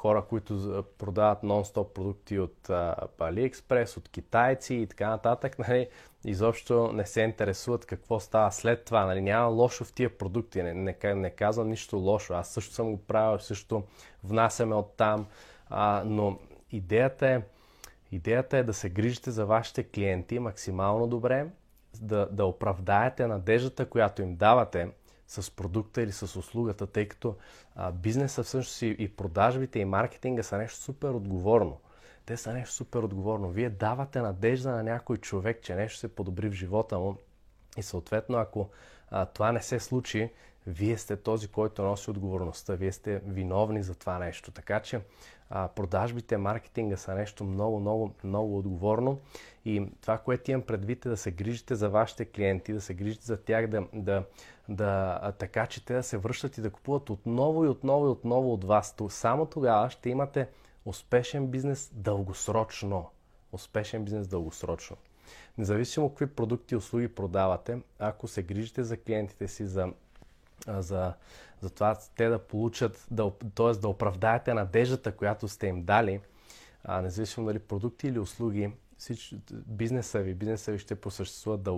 хора, които продават нон-стоп продукти от AliExpress, от китайци и така нататък, нали, изобщо не се интересуват какво става след това. Нали, няма лошо в тия продукти, не, не, не казвам нищо лошо. Аз също съм го правил, също внасяме от там, а, но идеята е, идеята е да се грижите за вашите клиенти максимално добре, да, да оправдаете надеждата, която им давате, с продукта или с услугата, тъй като а, бизнеса всъщност и, и продажбите и маркетинга са нещо супер отговорно. Те са нещо супер отговорно. Вие давате надежда на някой човек, че нещо се подобри в живота му и съответно, ако а, това не се случи, вие сте този, който носи отговорността. Вие сте виновни за това нещо. Така че а, продажбите, маркетинга са нещо много, много, много отговорно. И това, което имам предвид е да се грижите за вашите клиенти, да се грижите за тях, да, да, да, така че те да се връщат и да купуват отново и отново и отново от вас. Само тогава ще имате успешен бизнес дългосрочно. Успешен бизнес дългосрочно. Независимо какви продукти и услуги продавате, ако се грижите за клиентите си, за, за, за това те да получат, да, т.е. да оправдаете надеждата, която сте им дали, а, независимо дали продукти или услуги, бизнеса ви, бизнеса ви ще просъществува